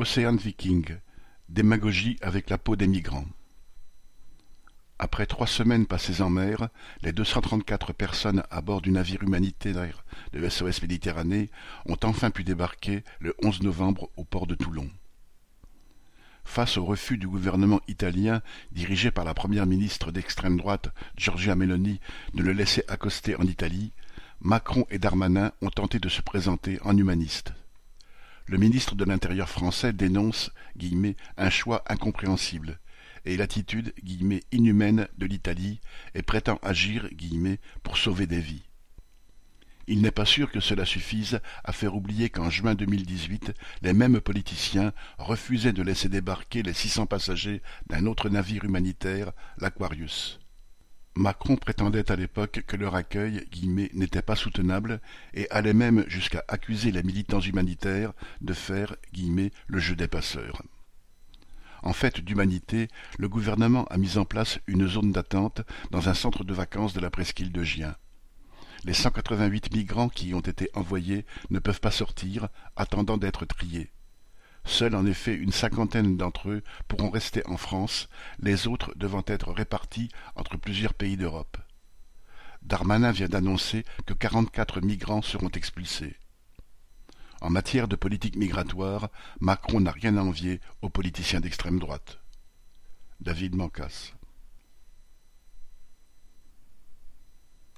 Océan Viking, démagogie avec la peau des migrants. Après trois semaines passées en mer, les 234 personnes à bord du navire humanitaire de SOS Méditerranée ont enfin pu débarquer le 11 novembre au port de Toulon. Face au refus du gouvernement italien, dirigé par la première ministre d'extrême droite Giorgia Meloni, de le laisser accoster en Italie, Macron et Darmanin ont tenté de se présenter en humanistes. Le ministre de l'Intérieur français dénonce un choix incompréhensible et l'attitude inhumaine de l'Italie et prétend agir pour sauver des vies. Il n'est pas sûr que cela suffise à faire oublier qu'en juin 2018, les mêmes politiciens refusaient de laisser débarquer les 600 passagers d'un autre navire humanitaire, l'Aquarius. Macron prétendait à l'époque que leur accueil n'était pas soutenable et allait même jusqu'à accuser les militants humanitaires de faire le jeu des passeurs. En fait d'humanité, le gouvernement a mis en place une zone d'attente dans un centre de vacances de la presqu'île de Gien. Les 188 migrants qui y ont été envoyés ne peuvent pas sortir, attendant d'être triés. Seuls en effet une cinquantaine d'entre eux pourront rester en France, les autres devant être répartis entre plusieurs pays d'Europe. Darmanin vient d'annoncer que quarante-quatre migrants seront expulsés. En matière de politique migratoire, Macron n'a rien à envier aux politiciens d'extrême droite. David Mancas